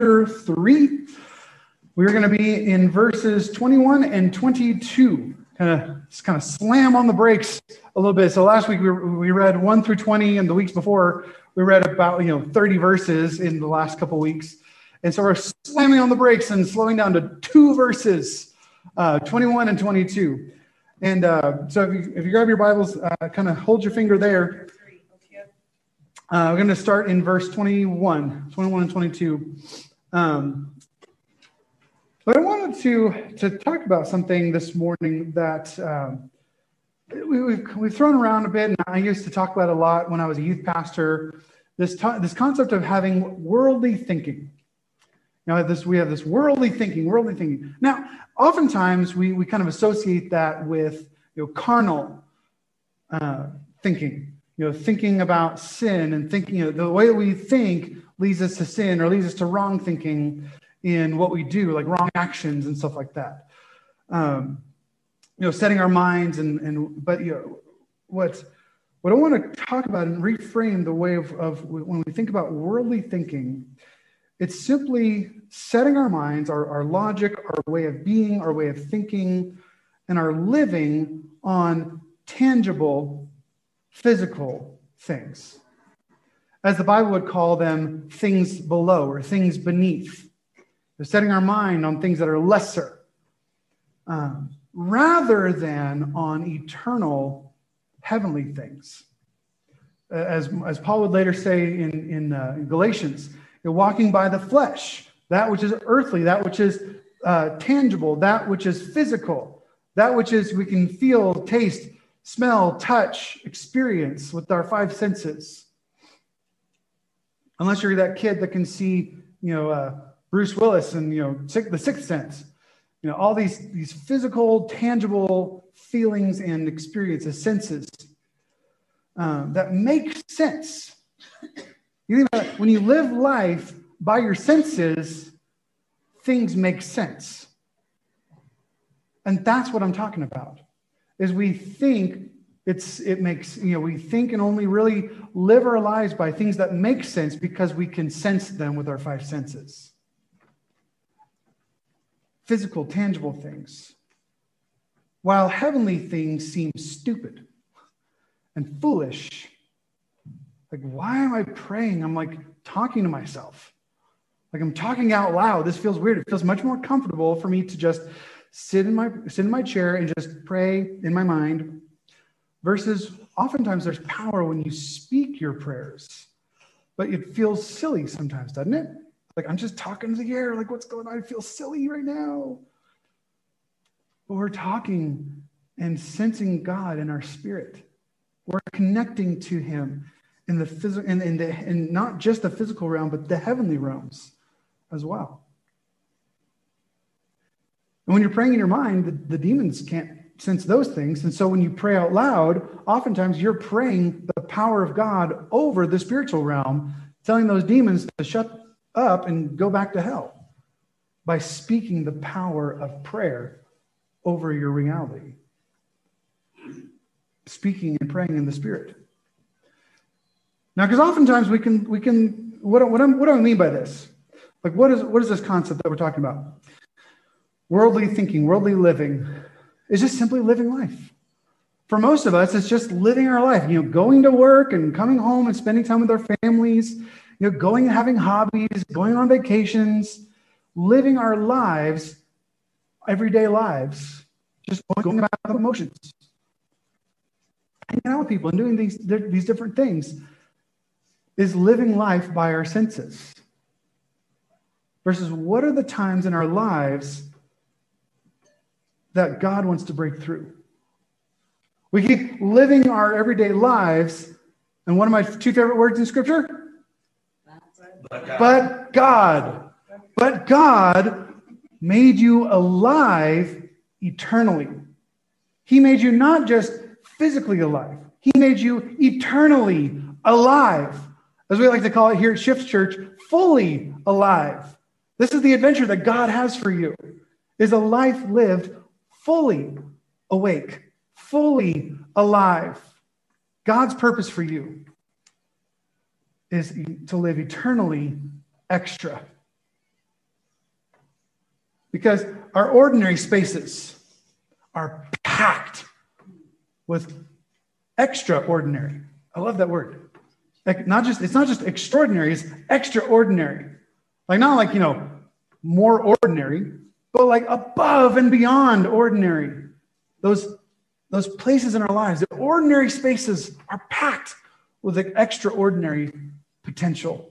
chapter 3. We're going to be in verses 21 and 22. Kind of just kind of slam on the brakes a little bit. So last week we, we read 1 through 20, and the weeks before we read about you know 30 verses in the last couple weeks. And so we're slamming on the brakes and slowing down to two verses, uh, 21 and 22. And uh, so if you, if you grab your Bibles, uh, kind of hold your finger there. Uh, we're going to start in verse 21, 21 and 22. Um, but I wanted to, to talk about something this morning that um, we, have we've thrown around a bit, and I used to talk about a lot when I was a youth pastor. This, t- this concept of having worldly thinking. Now, this, we have this worldly thinking, worldly thinking. Now, oftentimes we, we kind of associate that with you know, carnal uh, thinking you know, thinking about sin and thinking you know, the way that we think leads us to sin or leads us to wrong thinking in what we do, like wrong actions and stuff like that. Um, you know, setting our minds and and but you know, what what I want to talk about and reframe the way of, of when we think about worldly thinking, it's simply setting our minds, our, our logic, our way of being, our way of thinking, and our living on tangible physical things, as the Bible would call them things below or things beneath. They're setting our mind on things that are lesser um, rather than on eternal heavenly things. As, as Paul would later say in, in, uh, in Galatians, you're walking by the flesh, that which is earthly, that which is uh, tangible, that which is physical, that which is we can feel, taste, smell, touch, experience with our five senses. Unless you're that kid that can see, you know, uh, Bruce Willis and, you know, the sixth sense. You know, all these, these physical, tangible feelings and experiences, senses um, that make sense. You think when you live life by your senses, things make sense. And that's what I'm talking about is we think it's it makes you know we think and only really live our lives by things that make sense because we can sense them with our five senses. Physical tangible things. While heavenly things seem stupid and foolish like why am i praying? I'm like talking to myself. Like i'm talking out loud. This feels weird. It feels much more comfortable for me to just sit in my sit in my chair and just pray in my mind versus oftentimes there's power when you speak your prayers but it feels silly sometimes doesn't it? Like i'm just talking to the air like what's going on? I feel silly right now. But we're talking and sensing god in our spirit. We're connecting to him in the physical in, in the in not just the physical realm but the heavenly realms as well and when you're praying in your mind, the, the demons can't sense those things. And so when you pray out loud, oftentimes you're praying the power of God over the spiritual realm, telling those demons to shut up and go back to hell by speaking the power of prayer over your reality. Speaking and praying in the spirit. Now, because oftentimes we can, we can, what, what, what do I mean by this? Like, what is, what is this concept that we're talking about? Worldly thinking, worldly living is just simply living life. For most of us, it's just living our life, you know, going to work and coming home and spending time with our families, you know, going and having hobbies, going on vacations, living our lives, everyday lives, just going about the emotions, hanging out with people and doing these, these different things is living life by our senses. Versus what are the times in our lives that God wants to break through. We keep living our everyday lives, and one of my two favorite words in Scripture? But God. But God. Made you alive eternally. He made you not just physically alive, He made you eternally alive. As we like to call it here at Shift Church, fully alive. This is the adventure that God has for you. Is a life lived fully awake, fully alive. God's purpose for you is to live eternally extra. because our ordinary spaces are packed with extraordinary. I love that word. Like not just it's not just extraordinary, it's extraordinary. Like not like, you know, more ordinary, but like above and beyond ordinary. Those those places in our lives, the ordinary spaces are packed with extraordinary potential.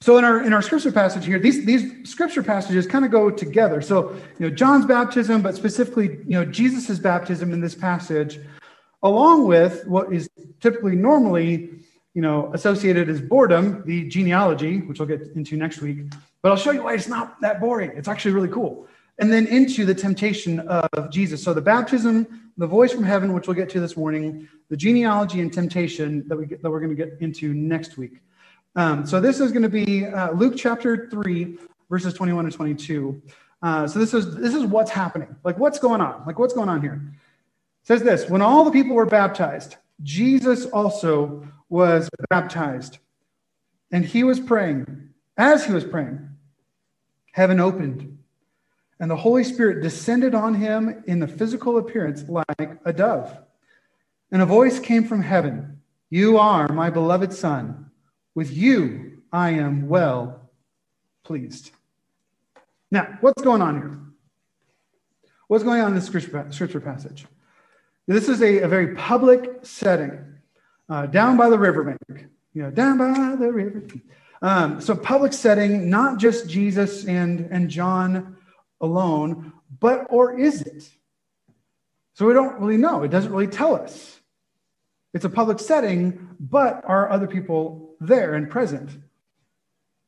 So in our in our scripture passage here, these these scripture passages kind of go together. So you know John's baptism, but specifically you know Jesus's baptism in this passage, along with what is typically normally you know associated as boredom, the genealogy, which we'll get into next week. But I'll show you why it's not that boring. It's actually really cool. And then into the temptation of Jesus. So the baptism, the voice from heaven, which we'll get to this morning, the genealogy and temptation that we get, that we're going to get into next week. Um, so this is going to be uh, Luke chapter 3, verses 21 to 22. Uh, so this is this is what's happening. Like what's going on? Like what's going on here? It says this, when all the people were baptized, Jesus also was baptized. And he was praying. As he was praying, heaven opened, and the Holy Spirit descended on him in the physical appearance like a dove. And a voice came from heaven You are my beloved Son. With you I am well pleased. Now, what's going on here? What's going on in this scripture passage? This is a, a very public setting, uh, down by the riverbank. You know, down by the river. Um, so, public setting, not just Jesus and, and John alone, but or is it? So, we don't really know. It doesn't really tell us. It's a public setting, but are other people there and present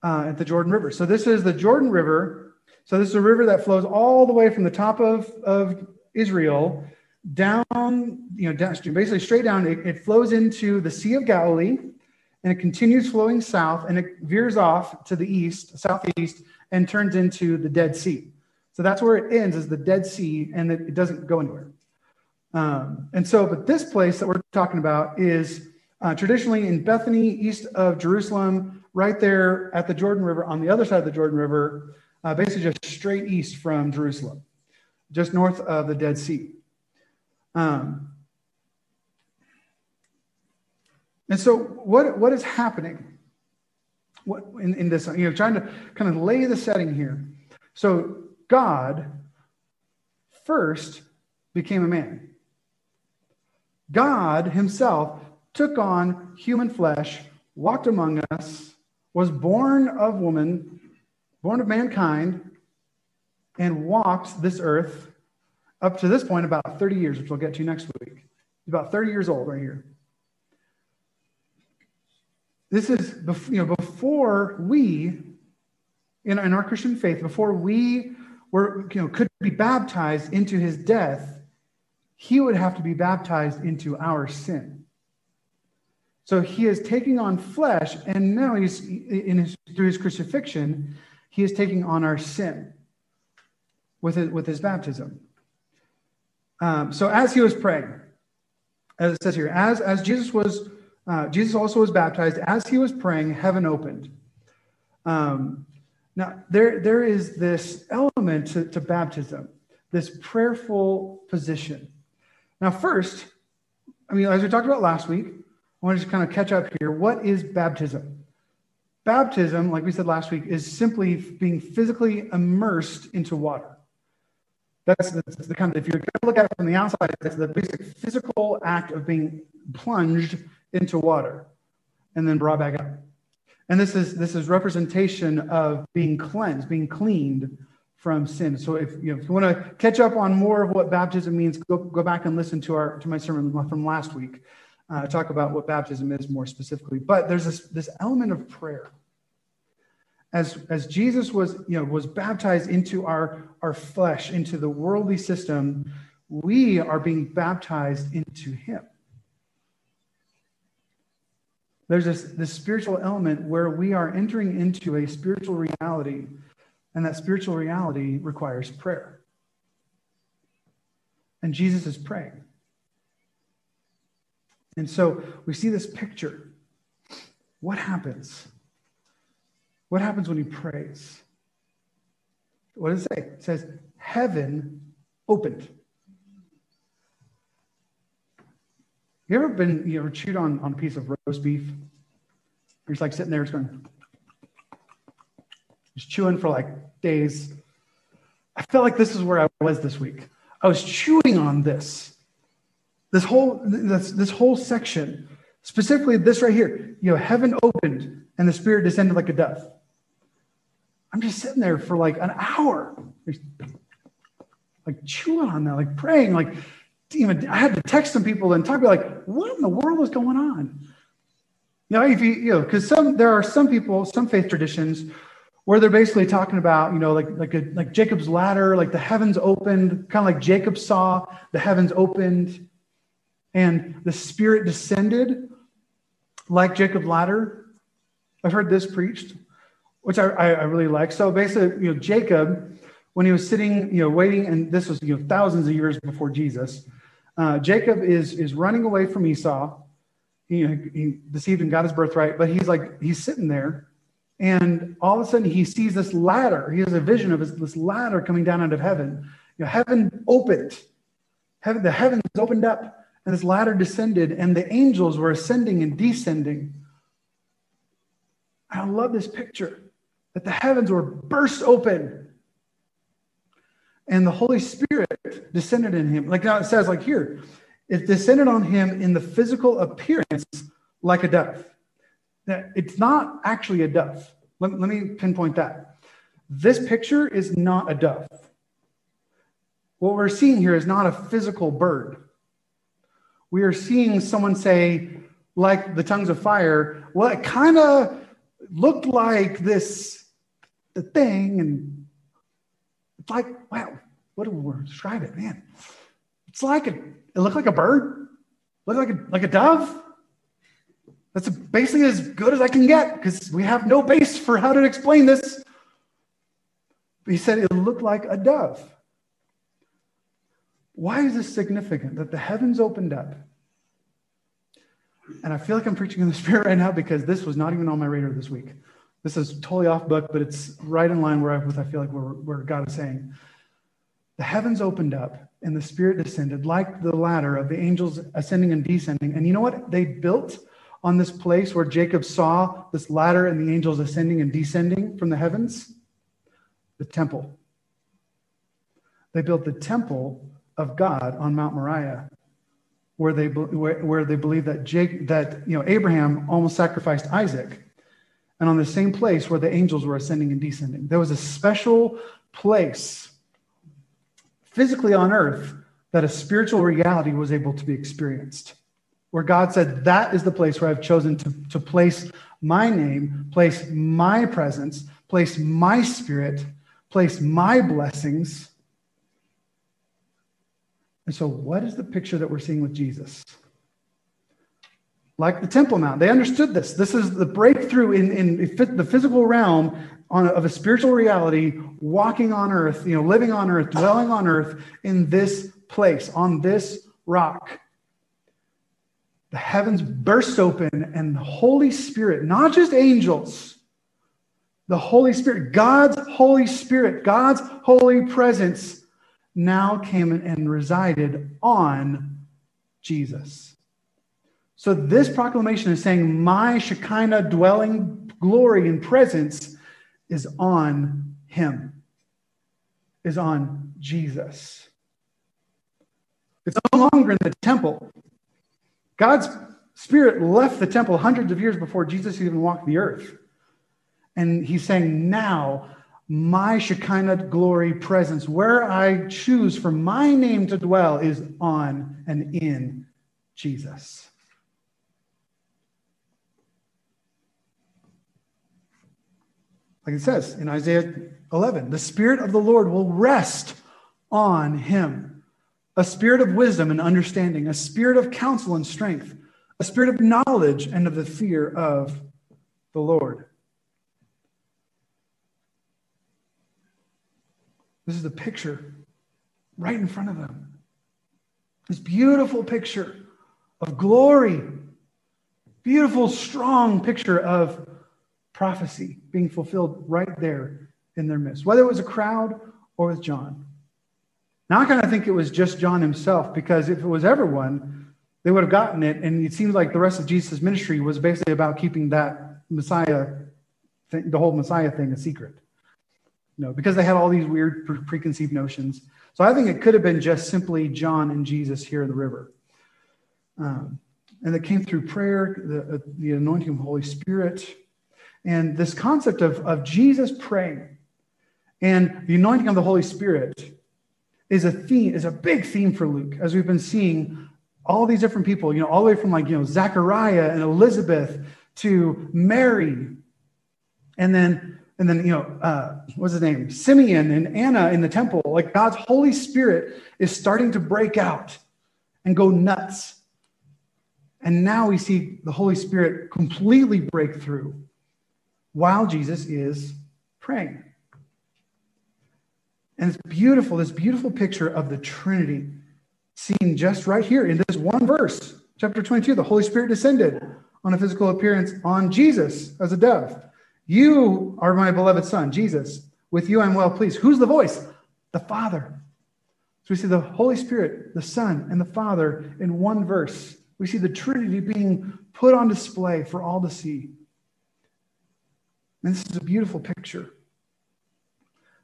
uh, at the Jordan River. So this is the Jordan River. So this is a river that flows all the way from the top of, of Israel down, you know, downstream, basically straight down. It, it flows into the Sea of Galilee and it continues flowing south and it veers off to the east, southeast, and turns into the Dead Sea. So that's where it ends, is the Dead Sea, and it, doesn't go anywhere. Um, and so, but this place that we're talking about is uh, traditionally in Bethany, east of Jerusalem, right there at the Jordan River, on the other side of the Jordan River, uh, basically just straight east from Jerusalem, just north of the Dead Sea. Um, and so, what, what is happening? What in, in this, you know, trying to kind of lay the setting here. So, God first became a man. God himself took on human flesh, walked among us, was born of woman, born of mankind, and walked this earth up to this point about 30 years, which we'll get to next week. He's about 30 years old right here. This is you know, before we, in, in our Christian faith, before we were, you know, could be baptized into his death, he would have to be baptized into our sin. So he is taking on flesh, and now he's in his, through his crucifixion, he is taking on our sin with his, with his baptism. Um, so as he was praying, as it says here, as as Jesus was, uh, Jesus also was baptized. As he was praying, heaven opened. Um, now there there is this element to, to baptism, this prayerful position. Now, first, I mean, as we talked about last week, I want to just kind of catch up here. What is baptism? Baptism, like we said last week, is simply being physically immersed into water. That's the, kind of, if you're going to look at it from the outside, that's the basic physical act of being plunged into water and then brought back up. And this is this is representation of being cleansed, being cleaned from sin. So if you, know, if you want to catch up on more of what baptism means, go, go back and listen to our to my sermon from last week uh, talk about what baptism is more specifically. But there's this, this element of prayer. As, as Jesus was, you know, was baptized into our, our flesh, into the worldly system, we are being baptized into him. There's this, this spiritual element where we are entering into a spiritual reality, and that spiritual reality requires prayer. And Jesus is praying. And so we see this picture. What happens? What happens when he prays? what does it say? It says, heaven opened. You ever been, you ever chewed on, on a piece of roast beef? You're just like sitting there, just going, just chewing for like days. I felt like this is where I was this week. I was chewing on this. This whole this, this whole section, specifically this right here, you know, heaven opened and the spirit descended like a dove. I'm just sitting there for like an hour, like chewing on that, like praying, like even I had to text some people and talk about like, what in the world is going on? You know, if you, you know, because some there are some people, some faith traditions where they're basically talking about, you know, like like a like Jacob's ladder, like the heavens opened, kind of like Jacob saw the heavens opened, and the spirit descended like Jacob's ladder. I've heard this preached, which I, I really like. So basically, you know, Jacob, when he was sitting, you know, waiting, and this was you know thousands of years before Jesus, uh, Jacob is is running away from Esau he, he deceived and got his birthright, but he's like, he's sitting there. And all of a sudden, he sees this ladder. He has a vision of this, this ladder coming down out of heaven. You know, heaven opened, heaven, the heavens opened up, and this ladder descended, and the angels were ascending and descending. I love this picture that the heavens were burst open, and the Holy Spirit descended in him. Like now it says, like here, it descended on him in the physical appearance like a dove. It's not actually a dove. Let, let me pinpoint that. This picture is not a dove. What we're seeing here is not a physical bird. We are seeing someone say, like the tongues of fire, well, it kind of looked like this the thing, and like, wow, what do we describe it, man? It's like a it looked like a bird, looked like a, like a dove. That's basically as good as I can get because we have no base for how to explain this. He said it looked like a dove. Why is this significant? That the heavens opened up. And I feel like I'm preaching in the spirit right now because this was not even on my radar this week. This is totally off book, but it's right in line where I, with I feel like where, where God is saying. The heavens opened up and the Spirit descended like the ladder of the angels ascending and descending. And you know what they built on this place where Jacob saw this ladder and the angels ascending and descending from the heavens? The temple. They built the temple of God on Mount Moriah, where they where, where they believe that Jake, that you know Abraham almost sacrificed Isaac, and on the same place where the angels were ascending and descending. There was a special place physically on earth that a spiritual reality was able to be experienced. Where God said, That is the place where I've chosen to, to place my name, place my presence, place my spirit, place my blessings. And so, what is the picture that we're seeing with Jesus? Like the Temple Mount, they understood this. This is the breakthrough in, in the physical realm on, of a spiritual reality, walking on earth, you know, living on earth, dwelling on earth in this place, on this rock. The heavens burst open, and the Holy Spirit, not just angels, the Holy Spirit, God's Holy Spirit, God's holy presence now came and resided on Jesus. So, this proclamation is saying, My Shekinah dwelling glory and presence is on him, is on Jesus. It's no longer in the temple. God's spirit left the temple hundreds of years before Jesus even walked the earth. And he's saying, now my Shekinah glory presence, where I choose for my name to dwell, is on and in Jesus. Like it says in Isaiah 11, the Spirit of the Lord will rest on him. A spirit of wisdom and understanding, a spirit of counsel and strength, a spirit of knowledge and of the fear of the Lord. This is the picture right in front of them. This beautiful picture of glory, beautiful, strong picture of prophecy being fulfilled right there in their midst, whether it was a crowd or with John. Now I kind of think it was just John himself, because if it was everyone, they would have gotten it. And it seems like the rest of Jesus' ministry was basically about keeping that Messiah, thing, the whole Messiah thing, a secret. You know, because they had all these weird pre- preconceived notions. So I think it could have been just simply John and Jesus here in the river. Um, and it came through prayer, the, uh, the anointing of the Holy Spirit, and this concept of, of Jesus praying and the anointing of the Holy Spirit is a theme, is a big theme for Luke, as we've been seeing all these different people, you know, all the way from like, you know, Zachariah and Elizabeth to Mary. And then, and then, you know, uh, what's his name? Simeon and Anna in the temple. Like God's Holy Spirit is starting to break out and go nuts. And now we see the Holy Spirit completely break through while Jesus is praying. And it's beautiful, this beautiful picture of the Trinity seen just right here in this one verse, chapter 22. The Holy Spirit descended on a physical appearance on Jesus as a dove. You are my beloved Son, Jesus. With you I'm well pleased. Who's the voice? The Father. So we see the Holy Spirit, the Son, and the Father in one verse. We see the Trinity being put on display for all to see. And this is a beautiful picture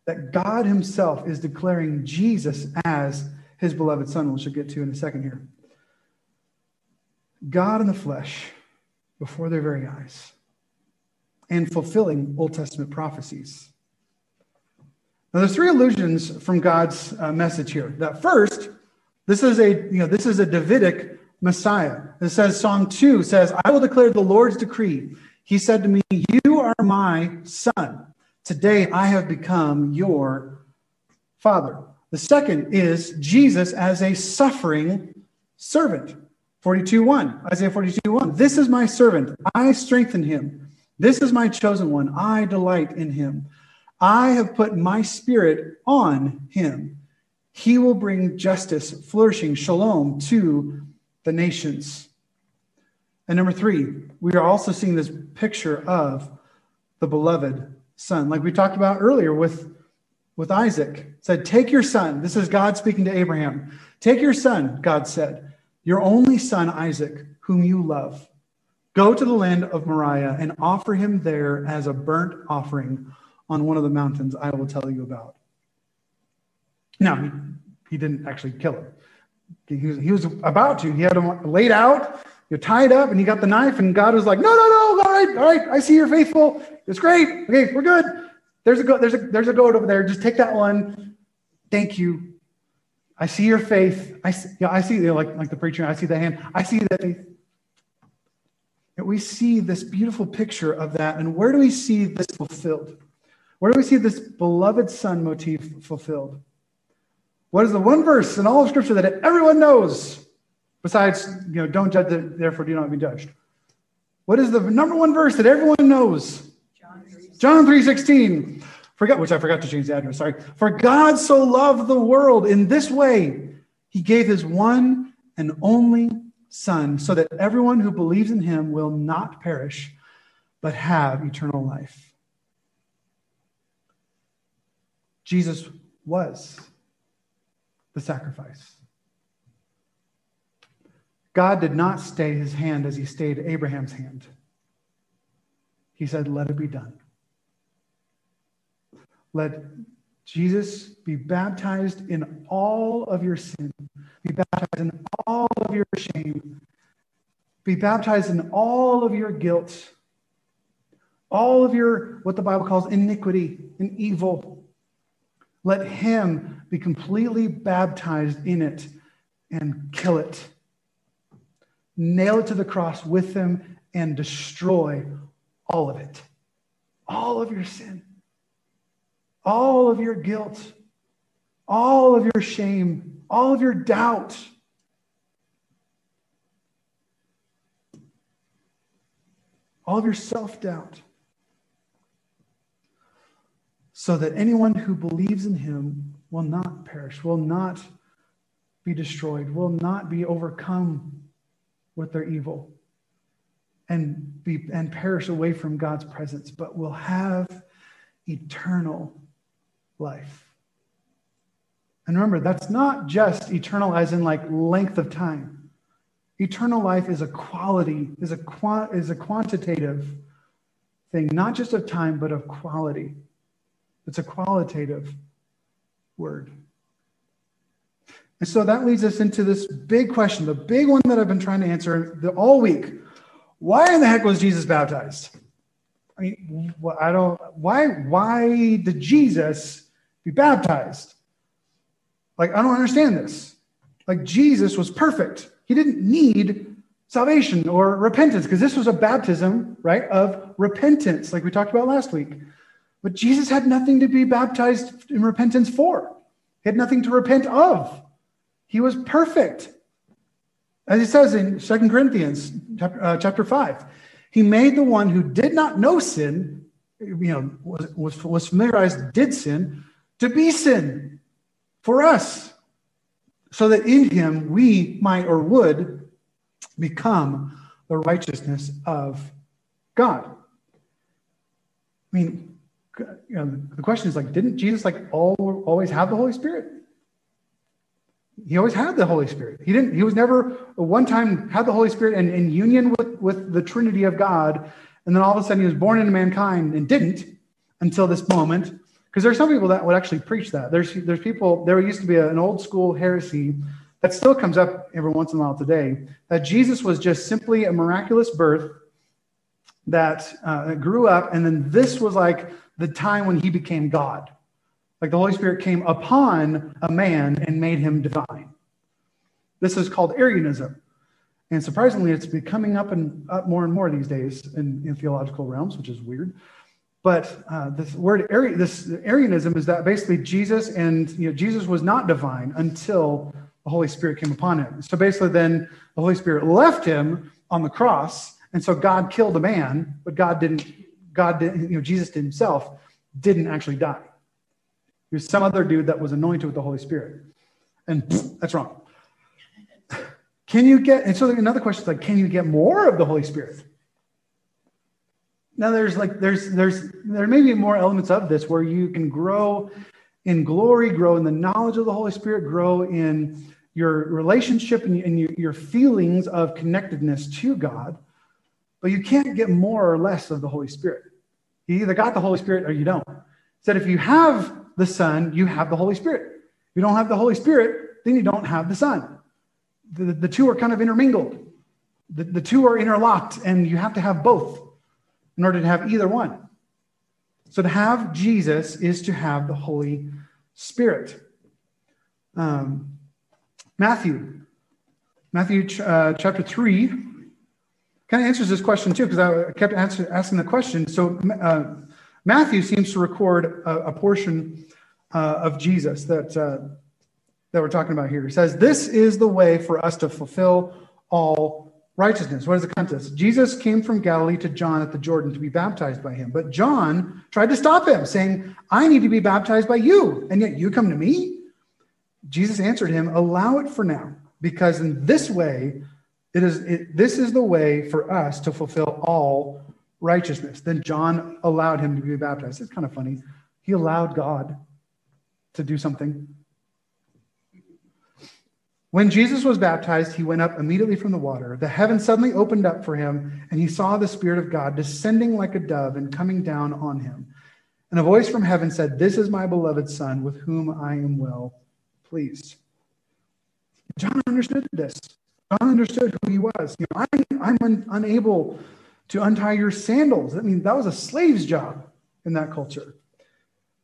that God Himself is declaring Jesus as His beloved Son, which we'll get to in a second here. God in the flesh before their very eyes and fulfilling Old Testament prophecies. Now, there's three allusions from God's uh, message here. That first, this is a you know this is a Davidic Messiah. It says Psalm two says, "I will declare the Lord's decree." He said to me, "You are my son." Today I have become your father. The second is Jesus as a suffering servant. 42:1, Isaiah 42:1. This is my servant. I strengthen him. This is my chosen one. I delight in him. I have put my spirit on him. He will bring justice, flourishing, shalom to the nations. And number three, we are also seeing this picture of the beloved son, like we talked about earlier with, with Isaac. Said, Take your son. This is God speaking to Abraham. Take your son, God said, your only son, Isaac, whom you love. Go to the land of Moriah and offer him there as a burnt offering on one of the mountains I will tell you about. Now, he, he didn't actually kill him. He was, he was about to. He had him laid out, you're tied up, and you got the knife, and God was like, No, no, no, all right, all right, I see you're faithful. It's great. Okay, we're good. There's a goat, there's a there's a goat over there. Just take that one. Thank you. I see your faith. I see, yeah, I see you know, like, like the preacher, I see the hand. I see that faith. And we see this beautiful picture of that. And where do we see this fulfilled? Where do we see this beloved son motif fulfilled? What is the one verse in all of Scripture that everyone knows? Besides, you know, don't judge, therefore do not be judged. What is the number one verse that everyone knows? John 3:16. Forgot which I forgot to change the address. Sorry. For God so loved the world in this way, he gave his one and only son so that everyone who believes in him will not perish but have eternal life. Jesus was the sacrifice. God did not stay his hand as he stayed Abraham's hand. He said, Let it be done. Let Jesus be baptized in all of your sin, be baptized in all of your shame, be baptized in all of your guilt, all of your, what the Bible calls iniquity and evil. Let him be completely baptized in it and kill it nail it to the cross with them, and destroy all of it. All of your sin, all of your guilt, all of your shame, all of your doubt. All of your self doubt. So that anyone who believes in him will not perish, will not be destroyed, will not be overcome with their evil and be and perish away from God's presence, but will have eternal life. And remember, that's not just eternal as in like length of time. Eternal life is a quality, is a, is a quantitative thing, not just of time, but of quality. It's a qualitative word. And so that leads us into this big question, the big one that I've been trying to answer the, all week. Why in the heck was Jesus baptized? I mean, I don't, why, why did Jesus be baptized? Like, I don't understand this. Like, Jesus was perfect. He didn't need salvation or repentance because this was a baptism, right, of repentance, like we talked about last week. But Jesus had nothing to be baptized in repentance for, he had nothing to repent of. He was perfect. As he says in Second Corinthians chapter, uh, chapter 5, he made the one who did not know sin, you know, was, was, was familiarized, did sin, to be sin for us, so that in him we might or would become the righteousness of God. I mean, you know, the question is like, didn't Jesus like all, always have the Holy Spirit? He always had the Holy Spirit. He didn't, he was never one time had the Holy Spirit and in union with, with the Trinity of God. And then all of a sudden he was born into mankind and didn't until this moment. Because there's some people that would actually preach that. There's there's people, there used to be an old school heresy that still comes up every once in a while today, that Jesus was just simply a miraculous birth that uh, grew up, and then this was like the time when he became God. Like the Holy Spirit came upon a man and made him divine. This is called Arianism. And surprisingly, it's becoming up and up more and more these days in, in theological realms, which is weird. But uh, this word Ari- this Arianism is that basically Jesus and you know Jesus was not divine until the Holy Spirit came upon him. So basically, then the Holy Spirit left him on the cross, and so God killed a man, but God didn't. God didn't. You know, Jesus himself didn't actually die. There's some other dude that was anointed with the Holy Spirit. And that's wrong. Can you get, and so another question is like, can you get more of the Holy Spirit? Now there's like, there's, there's, there may be more elements of this where you can grow in glory, grow in the knowledge of the Holy Spirit, grow in your relationship and, and your feelings of connectedness to God, but you can't get more or less of the Holy Spirit. You either got the Holy Spirit or you don't. Said if you have the Son, you have the Holy Spirit. If you don't have the Holy Spirit, then you don't have the Son. The, the two are kind of intermingled. The, the two are interlocked, and you have to have both in order to have either one. So to have Jesus is to have the Holy Spirit. Um, Matthew, Matthew uh, chapter 3 kind of answers this question too, because I kept answer, asking the question. So uh, Matthew seems to record a, a portion uh, of Jesus that, uh, that we're talking about here. He says, This is the way for us to fulfill all righteousness. What does is the context? Jesus came from Galilee to John at the Jordan to be baptized by him. But John tried to stop him, saying, I need to be baptized by you, and yet you come to me? Jesus answered him, Allow it for now, because in this way, it is it, this is the way for us to fulfill all righteousness. Then John allowed him to be baptized. It's kind of funny. He allowed God to do something. When Jesus was baptized, he went up immediately from the water. The heaven suddenly opened up for him, and he saw the Spirit of God descending like a dove and coming down on him. And a voice from heaven said, This is my beloved Son, with whom I am well pleased. John understood this. John understood who he was. You know, I, I'm un, unable to untie your sandals. I mean, that was a slave's job in that culture.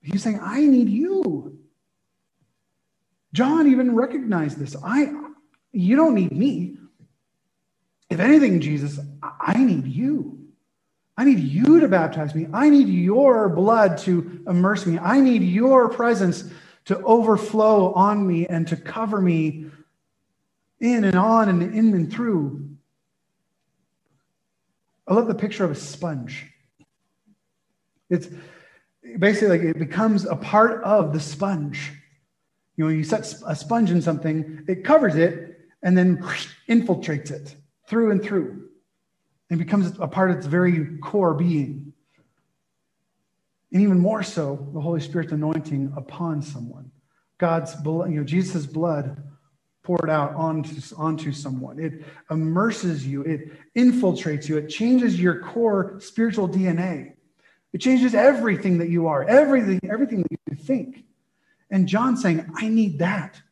He's saying, I need you. John even recognized this. I you don't need me. If anything, Jesus, I need you. I need you to baptize me. I need your blood to immerse me. I need your presence to overflow on me and to cover me in and on and in and through. I love the picture of a sponge. It's basically like it becomes a part of the sponge. You know, you set a sponge in something, it covers it and then infiltrates it through and through and becomes a part of its very core being. And even more so, the Holy Spirit's anointing upon someone. God's blood, you know, Jesus' blood poured out onto, onto someone. It immerses you, it infiltrates you, it changes your core spiritual DNA. It changes everything that you are, everything, everything that you think. And John's saying, I need that.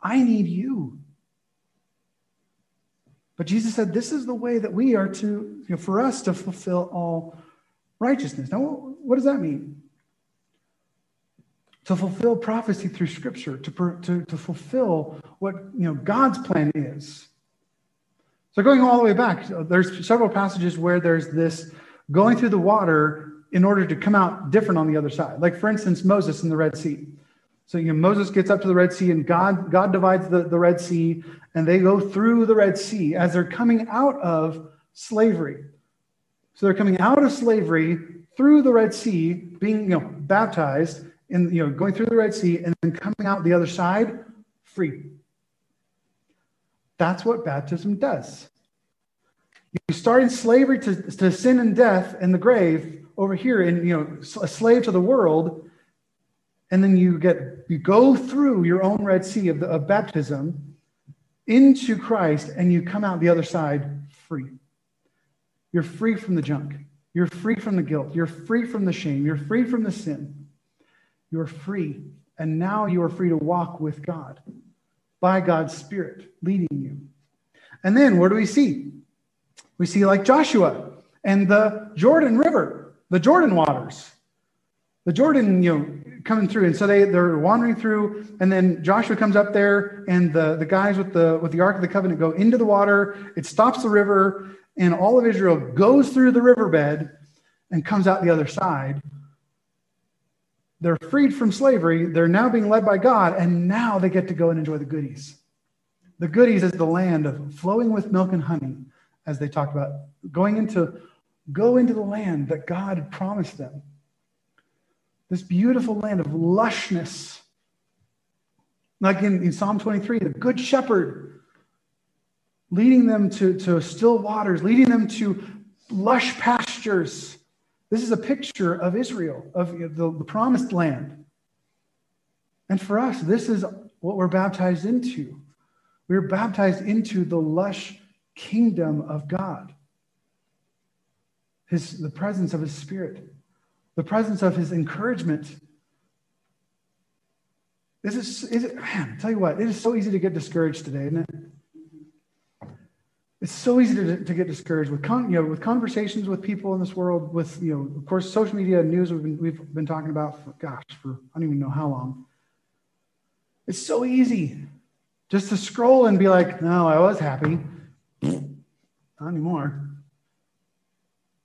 I need you. But Jesus said, This is the way that we are to, you know, for us to fulfill all righteousness. Now, what does that mean? To fulfill prophecy through Scripture, to, to, to fulfill what you know God's plan is. So, going all the way back, there's several passages where there's this going through the water in order to come out different on the other side. Like, for instance, Moses in the Red Sea. So you know, Moses gets up to the Red Sea, and God, God divides the, the Red Sea, and they go through the Red Sea as they're coming out of slavery. So they're coming out of slavery through the Red Sea, being you know, baptized, and you know, going through the Red Sea, and then coming out the other side free. That's what baptism does. You start in slavery to, to sin and death and the grave over here, and you know, a slave to the world and then you get you go through your own red sea of, the, of baptism into christ and you come out the other side free. You're free from the junk. You're free from the guilt. You're free from the shame. You're free from the sin. You're free. And now you are free to walk with god by god's spirit leading you and then what do we see we see like joshua and the jordan river the jordan waters the jordan you know coming through. And so they, they're wandering through, and then Joshua comes up there, and the, the guys with the with the Ark of the Covenant go into the water. It stops the river, and all of Israel goes through the riverbed and comes out the other side. They're freed from slavery. They're now being led by God, and now they get to go and enjoy the goodies. The goodies is the land of flowing with milk and honey, as they talked about going into go into the land that God promised them this beautiful land of lushness. Like in, in Psalm 23, the good shepherd leading them to, to still waters, leading them to lush pastures. This is a picture of Israel, of the, the promised land. And for us, this is what we're baptized into. We're baptized into the lush kingdom of God, his, the presence of his spirit the presence of his encouragement. This is, is it, man, I tell you what, it is so easy to get discouraged today, isn't it? It's so easy to, to get discouraged with, con, you know, with conversations with people in this world, with, you know, of course, social media and news we've been, we've been talking about, for, gosh, for I don't even know how long. It's so easy just to scroll and be like, no, I was happy. Not anymore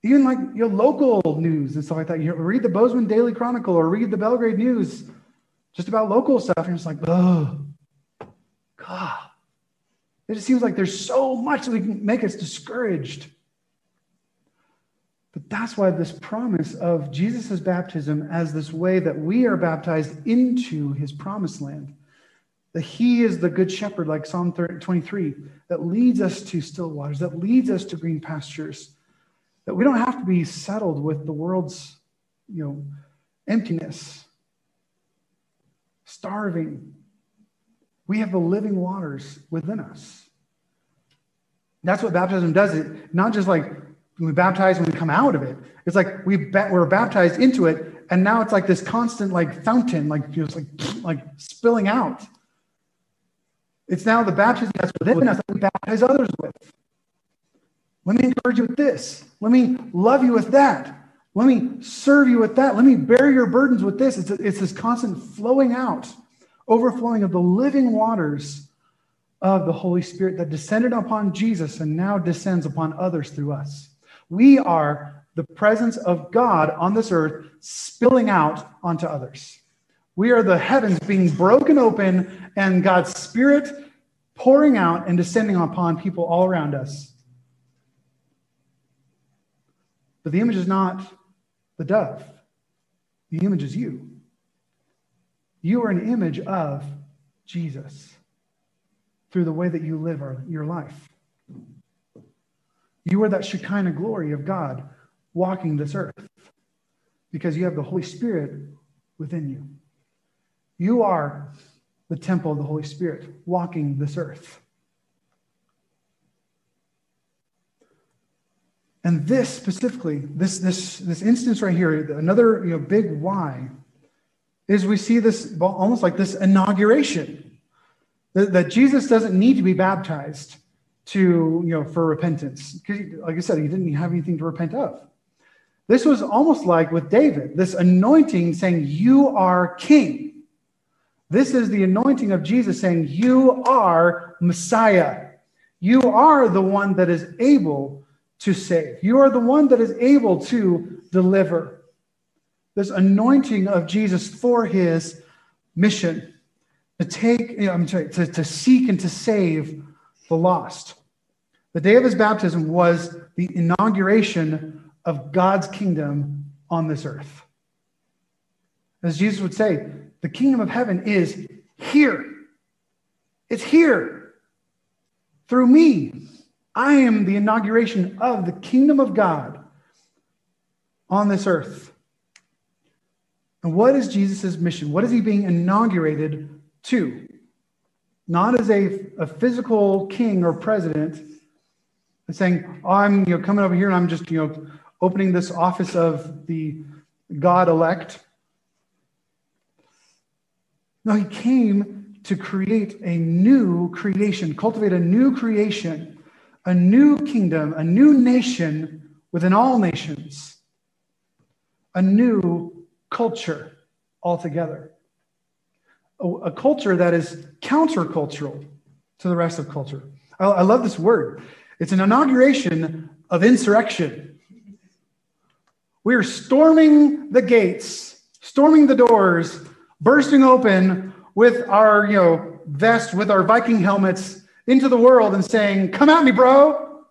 even like your local news and stuff like that. You read the Bozeman Daily Chronicle or read the Belgrade News, just about local stuff, and it's like, oh, God. It seems like there's so much that we can make us discouraged. But that's why this promise of Jesus' baptism as this way that we are baptized into his promised land, that he is the good shepherd, like Psalm 23, that leads us to still waters, that leads us to green pastures that we don't have to be settled with the world's, you know, emptiness, starving. We have the living waters within us. That's what baptism does. It not just like we baptize when we come out of it. It's like we we're baptized into it, and now it's like this constant like fountain, like just like like spilling out. It's now the baptism that's within us that we baptize others with. Let me encourage you with this. Let me love you with that. Let me serve you with that. Let me bear your burdens with this. It's, a, it's this constant flowing out, overflowing of the living waters of the Holy Spirit that descended upon Jesus and now descends upon others through us. We are the presence of God on this earth spilling out onto others. We are the heavens being broken open and God's Spirit pouring out and descending upon people all around us. But the image is not the dove, the image is you. You are an image of Jesus through the way that you live your life. You are that Shekinah glory of God walking this earth. because you have the Holy Spirit within you. You are the temple of the Holy Spirit walking this earth. And this specifically, this, this, this instance right here, another you know, big why, is we see this almost like this inauguration that, that Jesus doesn't need to be baptized to, you know, for repentance. Because, like I said, he didn't have anything to repent of. This was almost like with David, this anointing saying, You are king. This is the anointing of Jesus saying, You are Messiah. You are the one that is able to save. You are the one that is able to deliver. This anointing of Jesus for his mission to take, I'm sorry, to, to seek and to save the lost. The day of his baptism was the inauguration of God's kingdom on this earth. As Jesus would say, the kingdom of heaven is here. It's here through me. I am the inauguration of the kingdom of God on this earth. And what is Jesus' mission? What is he being inaugurated to? Not as a, a physical king or president, saying, oh, I'm you know, coming over here and I'm just you know, opening this office of the God elect. No, he came to create a new creation, cultivate a new creation a new kingdom, a new nation within all nations, a new culture altogether. A, a culture that is countercultural to the rest of culture. I, I love this word. It's an inauguration of insurrection. We are storming the gates, storming the doors, bursting open with our, you know, vest, with our Viking helmets, into the world and saying, Come at me, bro.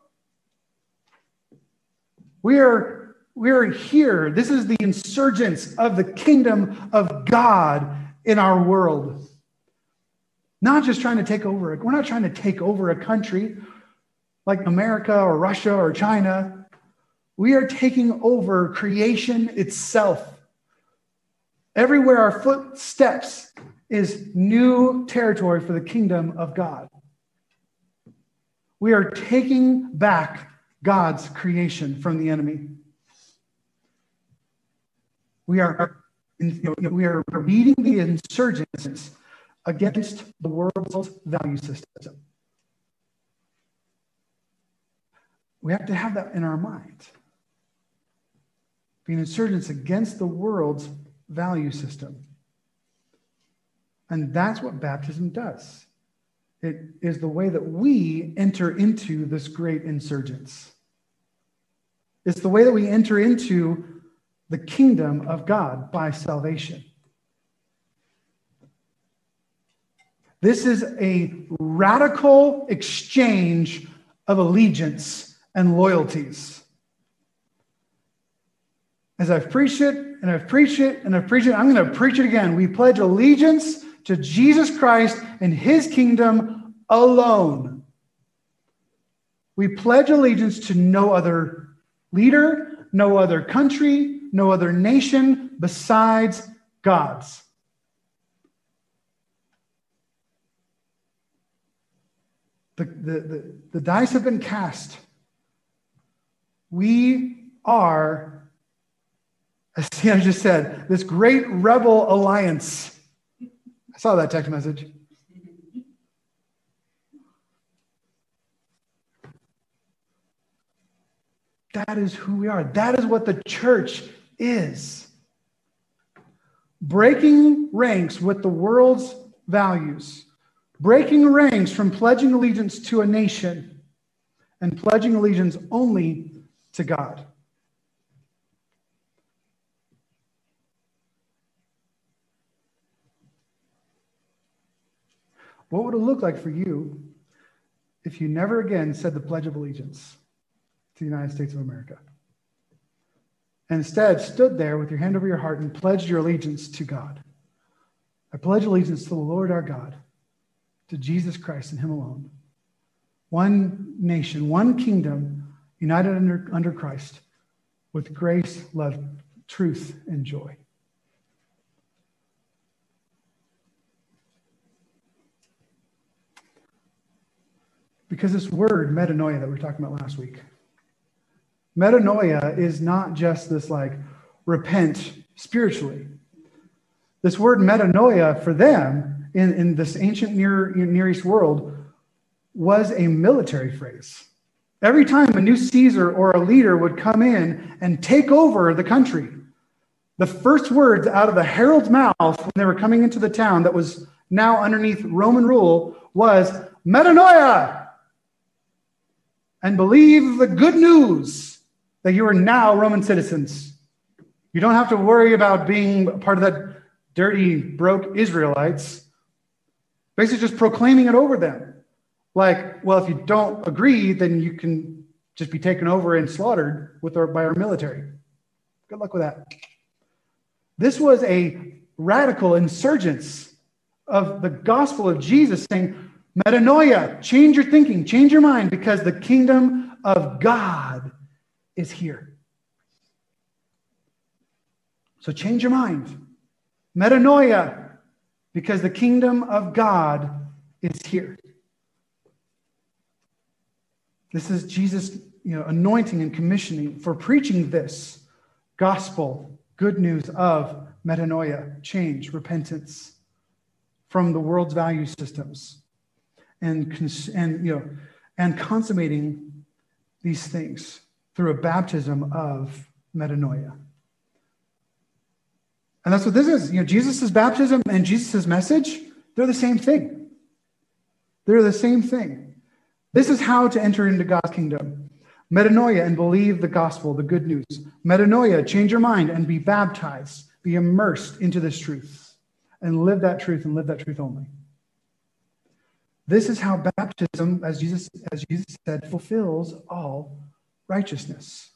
We are, we are here. This is the insurgence of the kingdom of God in our world. Not just trying to take over, we're not trying to take over a country like America or Russia or China. We are taking over creation itself. Everywhere our foot steps is new territory for the kingdom of God. We are taking back God's creation from the enemy. We are, we are meeting the insurgents against the world's value system. We have to have that in our mind. Being insurgents against the world's value system. And that's what baptism does. It is the way that we enter into this great insurgence. It's the way that we enter into the kingdom of God by salvation. This is a radical exchange of allegiance and loyalties. As I've preached it and I've preached it and I've preached it, I'm going to preach it again. We pledge allegiance to Jesus Christ and his kingdom alone. We pledge allegiance to no other leader, no other country, no other nation besides God's. The, the, the, the dice have been cast. We are, as Sienna just said, this great rebel alliance I saw that text message. That is who we are. That is what the church is. Breaking ranks with the world's values, breaking ranks from pledging allegiance to a nation and pledging allegiance only to God. What would it look like for you if you never again said the Pledge of Allegiance to the United States of America? And instead stood there with your hand over your heart and pledged your allegiance to God. I pledge allegiance to the Lord our God, to Jesus Christ and Him alone. One nation, one kingdom, united under, under Christ, with grace, love, truth, and joy. Because this word, metanoia, that we were talking about last week, metanoia is not just this like repent spiritually. This word metanoia for them in, in this ancient Near, Near East world was a military phrase. Every time a new Caesar or a leader would come in and take over the country, the first words out of the herald's mouth when they were coming into the town that was now underneath Roman rule was metanoia, and believe the good news that you are now Roman citizens. You don't have to worry about being part of that dirty, broke Israelites. Basically, just proclaiming it over them. Like, well, if you don't agree, then you can just be taken over and slaughtered with our, by our military. Good luck with that. This was a radical insurgence of the gospel of Jesus saying, Metanoia, change your thinking, change your mind, because the kingdom of God is here. So change your mind. Metanoia, because the kingdom of God is here. This is Jesus, you know, anointing and commissioning for preaching this gospel, good news of metanoia, change, repentance from the world's value systems and, and, you know, and consummating these things through a baptism of metanoia. And that's what this is. You know, Jesus' baptism and Jesus' message, they're the same thing. They're the same thing. This is how to enter into God's kingdom. Metanoia and believe the gospel, the good news. Metanoia, change your mind and be baptized, be immersed into this truth, and live that truth and live that truth only. This is how baptism, as Jesus, as Jesus said, fulfills all righteousness.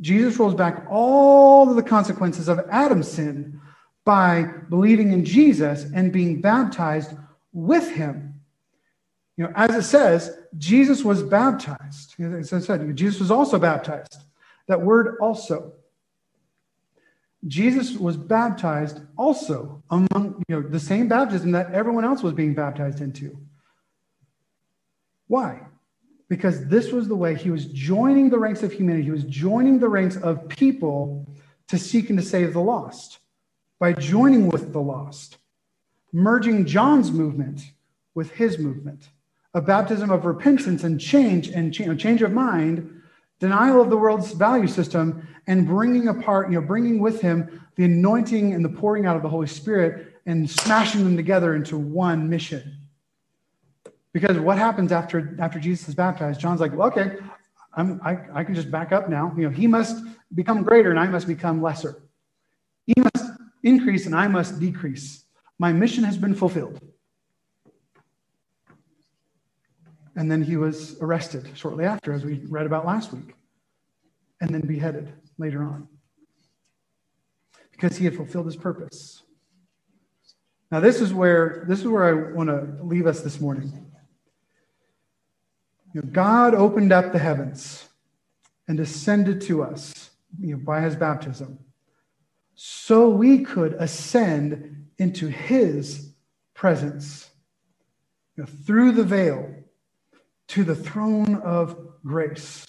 Jesus rolls back all of the consequences of Adam's sin by believing in Jesus and being baptized with him. You know, as it says, Jesus was baptized. As I said, Jesus was also baptized. That word also. Jesus was baptized also among you know the same baptism that everyone else was being baptized into. Why? Because this was the way he was joining the ranks of humanity. He was joining the ranks of people to seek and to save the lost by joining with the lost, merging John's movement with his movement, a baptism of repentance and change and change of mind, denial of the world's value system, and bringing apart, you know, bringing with him the anointing and the pouring out of the Holy Spirit and smashing them together into one mission. Because what happens after, after Jesus is baptized? John's like, well, okay, I'm, I, I can just back up now. You know, he must become greater and I must become lesser. He must increase and I must decrease. My mission has been fulfilled. And then he was arrested shortly after, as we read about last week, and then beheaded later on because he had fulfilled his purpose. Now, this is where this is where I want to leave us this morning. You know, God opened up the heavens and descended to us you know, by his baptism so we could ascend into his presence you know, through the veil to the throne of grace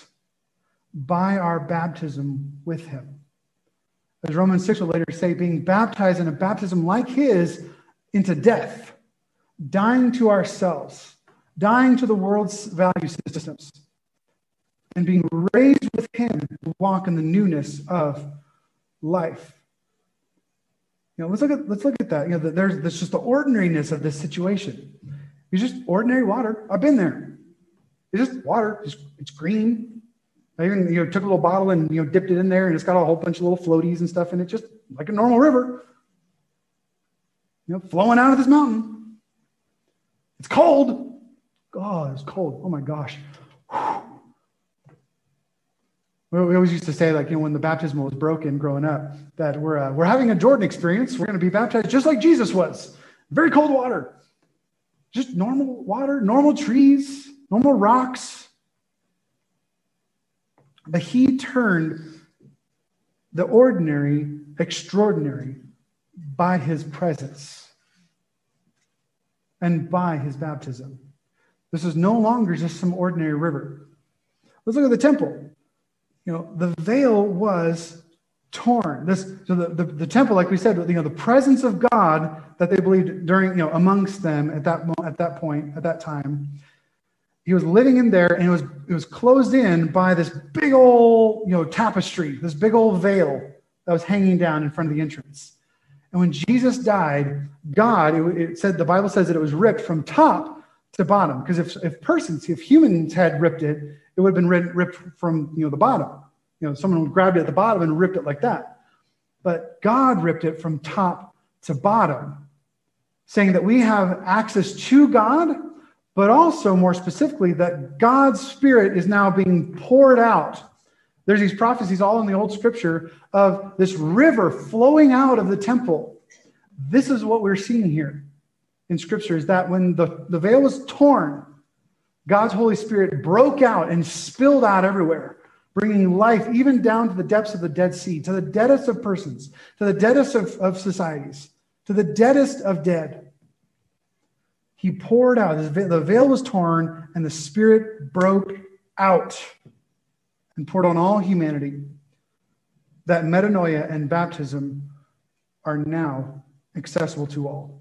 by our baptism with him. As Romans 6 will later say, being baptized in a baptism like his into death, dying to ourselves dying to the world's value systems, and being raised with him to walk in the newness of life. You know, let's look at let's look at that. You know, there's, there's just the ordinariness of this situation. It's just ordinary water. I've been there. It's just water. It's, it's green. I even you know took a little bottle and you know dipped it in there, and it's got a whole bunch of little floaties and stuff in it, just like a normal river. You know, flowing out of this mountain. It's cold. God, it's cold. Oh my gosh. We always used to say, like, you know, when the baptismal was broken growing up, that we're, uh, we're having a Jordan experience. We're going to be baptized just like Jesus was. Very cold water. Just normal water, normal trees, normal rocks. But he turned the ordinary extraordinary by his presence and by his baptism. This is no longer just some ordinary river. Let's look at the temple. You know, the veil was torn. This so the, the, the, temple, like we said, you know, the presence of God that they believed during, you know, amongst them at that at that point, at that time. He was living in there and it was it was closed in by this big old, you know, tapestry, this big old veil that was hanging down in front of the entrance. And when Jesus died, God, it, it said the Bible says that it was ripped from top to bottom. Because if, if persons, if humans had ripped it, it would have been ripped from you know the bottom. You know, someone grabbed it at the bottom and ripped it like that. But God ripped it from top to bottom, saying that we have access to God, but also more specifically that God's Spirit is now being poured out. There's these prophecies all in the Old Scripture of this river flowing out of the temple. This is what we're seeing here in Scripture is that when the, the veil was torn, God's Holy Spirit broke out and spilled out everywhere bringing life even down to the depths of the Dead Sea, to the deadest of persons, to the deadest of, of societies, to the deadest of dead. He poured out, the veil was torn, and the Spirit broke out and poured on all humanity. That metanoia and baptism are now accessible to all,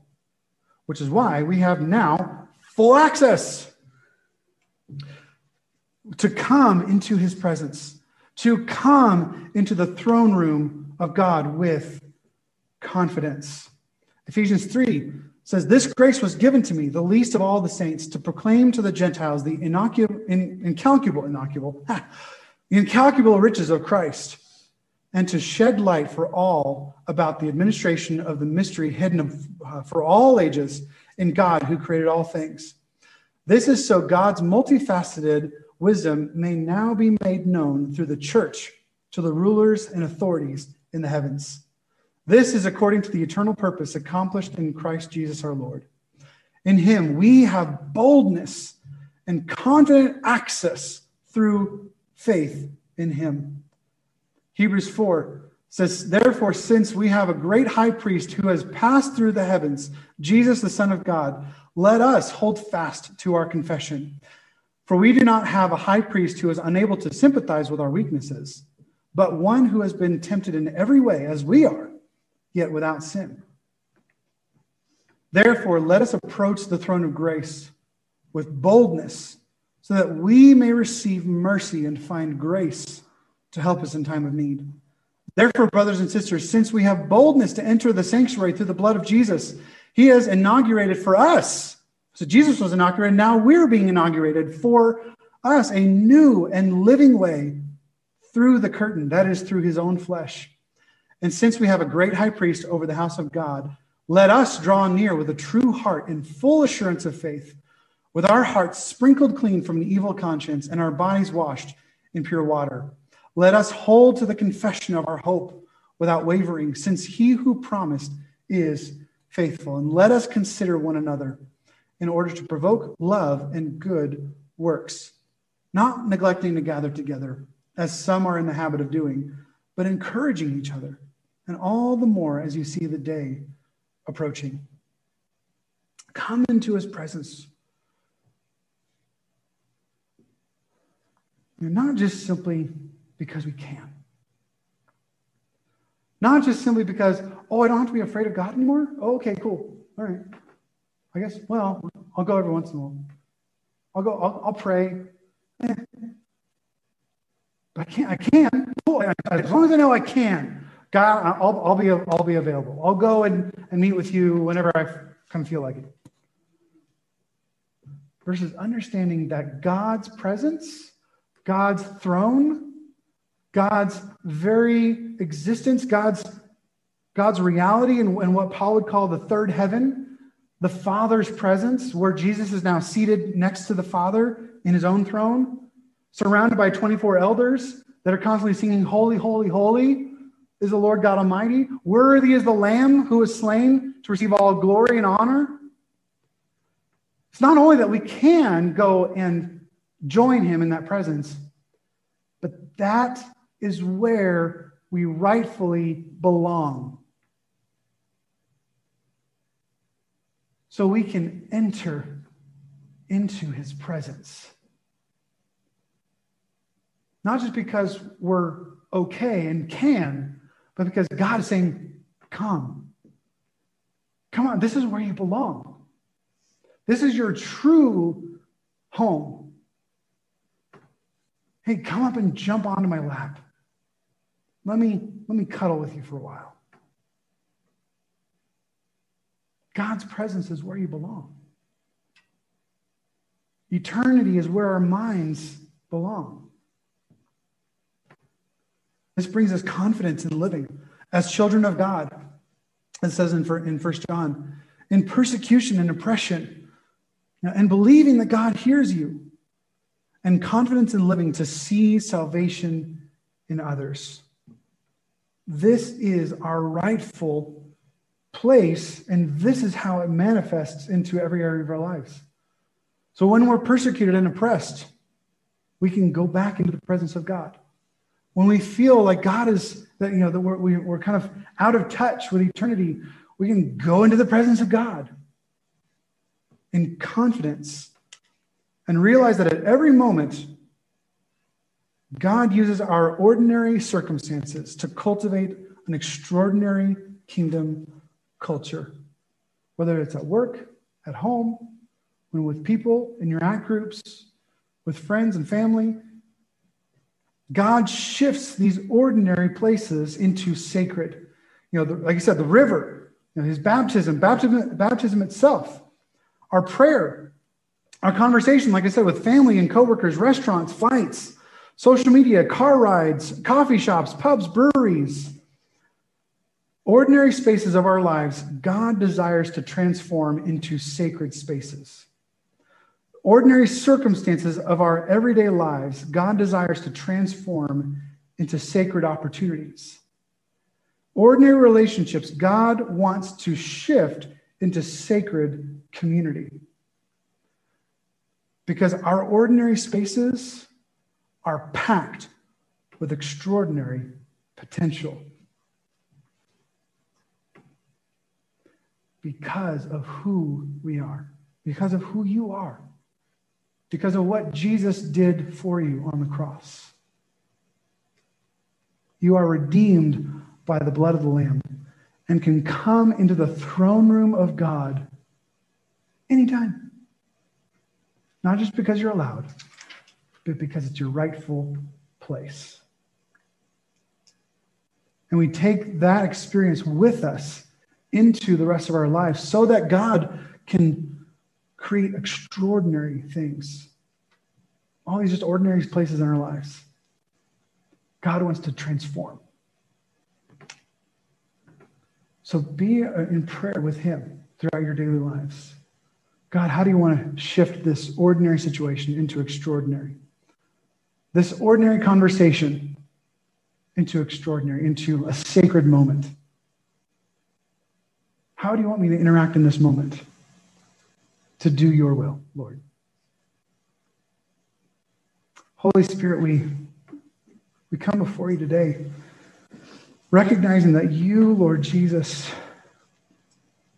which is why we have now full access to come into his presence, to come into the throne room of God with confidence. Ephesians 3 says, This grace was given to me, the least of all the saints, to proclaim to the Gentiles the incalculable, incalculable, incalculable riches of Christ, and to shed light for all about the administration of the mystery hidden uh, for all ages in God who created all things. This is so God's multifaceted wisdom may now be made known through the church to the rulers and authorities in the heavens. This is according to the eternal purpose accomplished in Christ Jesus our Lord. In him we have boldness and confident access through faith in him. Hebrews 4 says, Therefore, since we have a great high priest who has passed through the heavens, Jesus, the Son of God, let us hold fast to our confession. For we do not have a high priest who is unable to sympathize with our weaknesses, but one who has been tempted in every way as we are, yet without sin. Therefore, let us approach the throne of grace with boldness so that we may receive mercy and find grace to help us in time of need. Therefore, brothers and sisters, since we have boldness to enter the sanctuary through the blood of Jesus, he has inaugurated for us so Jesus was inaugurated. Now we're being inaugurated for us a new and living way through the curtain, that is, through his own flesh. And since we have a great high priest over the house of God, let us draw near with a true heart in full assurance of faith, with our hearts sprinkled clean from an evil conscience and our bodies washed in pure water. Let us hold to the confession of our hope without wavering, since he who promised is faithful. And let us consider one another in order to provoke love and good works, not neglecting to gather together, as some are in the habit of doing, but encouraging each other, and all the more as you see the day approaching. Come into his presence. And not just simply because we can. Not just simply because, oh, I don't have to be afraid of God anymore. Oh, okay, cool. All right. I guess, well, I'll go every once in a while. I'll go, I'll, I'll pray. Eh. But I can't, I can. As long as I know I can, God, I'll, I'll, be, I'll be available. I'll go and, and meet with you whenever I kind of feel like it. Versus understanding that God's presence, God's throne, God's very existence, God's, God's reality, and, and what Paul would call the third heaven, the Father's presence, where Jesus is now seated next to the Father in his own throne, surrounded by 24 elders that are constantly singing, Holy, holy, holy is the Lord God Almighty. Worthy is the Lamb who was slain to receive all glory and honor. It's not only that we can go and join him in that presence, but that is where we rightfully belong. So we can enter into his presence. Not just because we're okay and can, but because God is saying, Come. Come on, this is where you belong. This is your true home. Hey, come up and jump onto my lap. Let me, let me cuddle with you for a while. God's presence is where you belong. Eternity is where our minds belong. This brings us confidence in living as children of God. It says in, in 1 John, in persecution and oppression, and believing that God hears you, and confidence in living to see salvation in others. This is our rightful place, and this is how it manifests into every area of our lives. So when we're persecuted and oppressed, we can go back into the presence of God. When we feel like God is, that, you know, that we're, we're kind of out of touch with eternity, we can go into the presence of God in confidence and realize that at every moment, God uses our ordinary circumstances to cultivate an extraordinary kingdom culture, whether it's at work, at home, when with people in your act groups, with friends and family. God shifts these ordinary places into sacred. You know, the, like I said, the river, you know, his baptism, baptism, baptism itself, our prayer, our conversation, like I said, with family and coworkers, restaurants, flights, social media, car rides, coffee shops, pubs, breweries. Ordinary spaces of our lives, God desires to transform into sacred spaces. Ordinary circumstances of our everyday lives, God desires to transform into sacred opportunities. Ordinary relationships, God wants to shift into sacred community. Because our ordinary spaces are packed with extraordinary potential. Because of who we are, because of who you are, because of what Jesus did for you on the cross. You are redeemed by the blood of the Lamb and can come into the throne room of God anytime. Not just because you're allowed, but because it's your rightful place. And we take that experience with us into the rest of our lives so that God can create extraordinary things. All these just ordinary places in our lives. God wants to transform. So be uh, in prayer with Him throughout your daily lives. God, how do you want to shift this ordinary situation into extraordinary? This ordinary conversation into extraordinary, into a sacred moment. How do you want me to interact in this moment to do your will, Lord? Holy Spirit, we, we come before you today recognizing that you, Lord Jesus,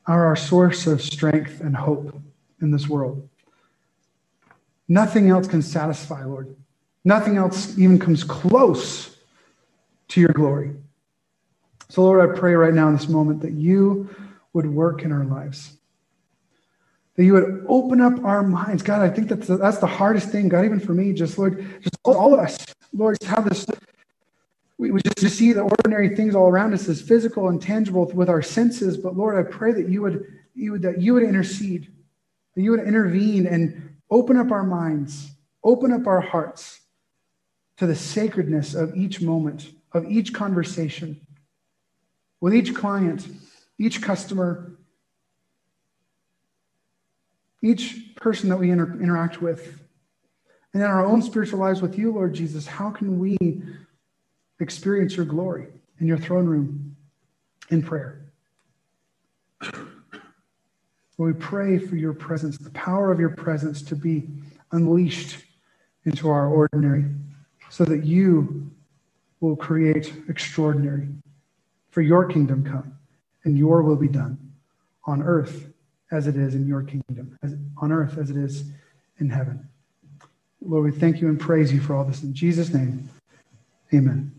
are our source of strength and hope in this world. Nothing else can satisfy, Lord. Nothing else even comes close to your glory. So, Lord, I pray right now in this moment that you would work in our lives. That you would open up our minds. God, I think that's the, that's the hardest thing, God, even for me, just Lord, just all of us, Lord, have this. We, we just see the ordinary things all around us as physical and tangible with our senses. But Lord, I pray that you would, you would that you would intercede, that you would intervene and open up our minds, open up our hearts to the sacredness of each moment, of each conversation, with each client, each customer, each person that we inter- interact with. And in our own spiritual lives with you, Lord Jesus, how can we experience your glory in your throne room in prayer? we pray for your presence, the power of your presence to be unleashed into our ordinary so that you will create extraordinary. For your kingdom come, and your will be done on earth as it is in your kingdom, as, on earth as it is in heaven. Lord, we thank you and praise you for all this. In Jesus' name, amen.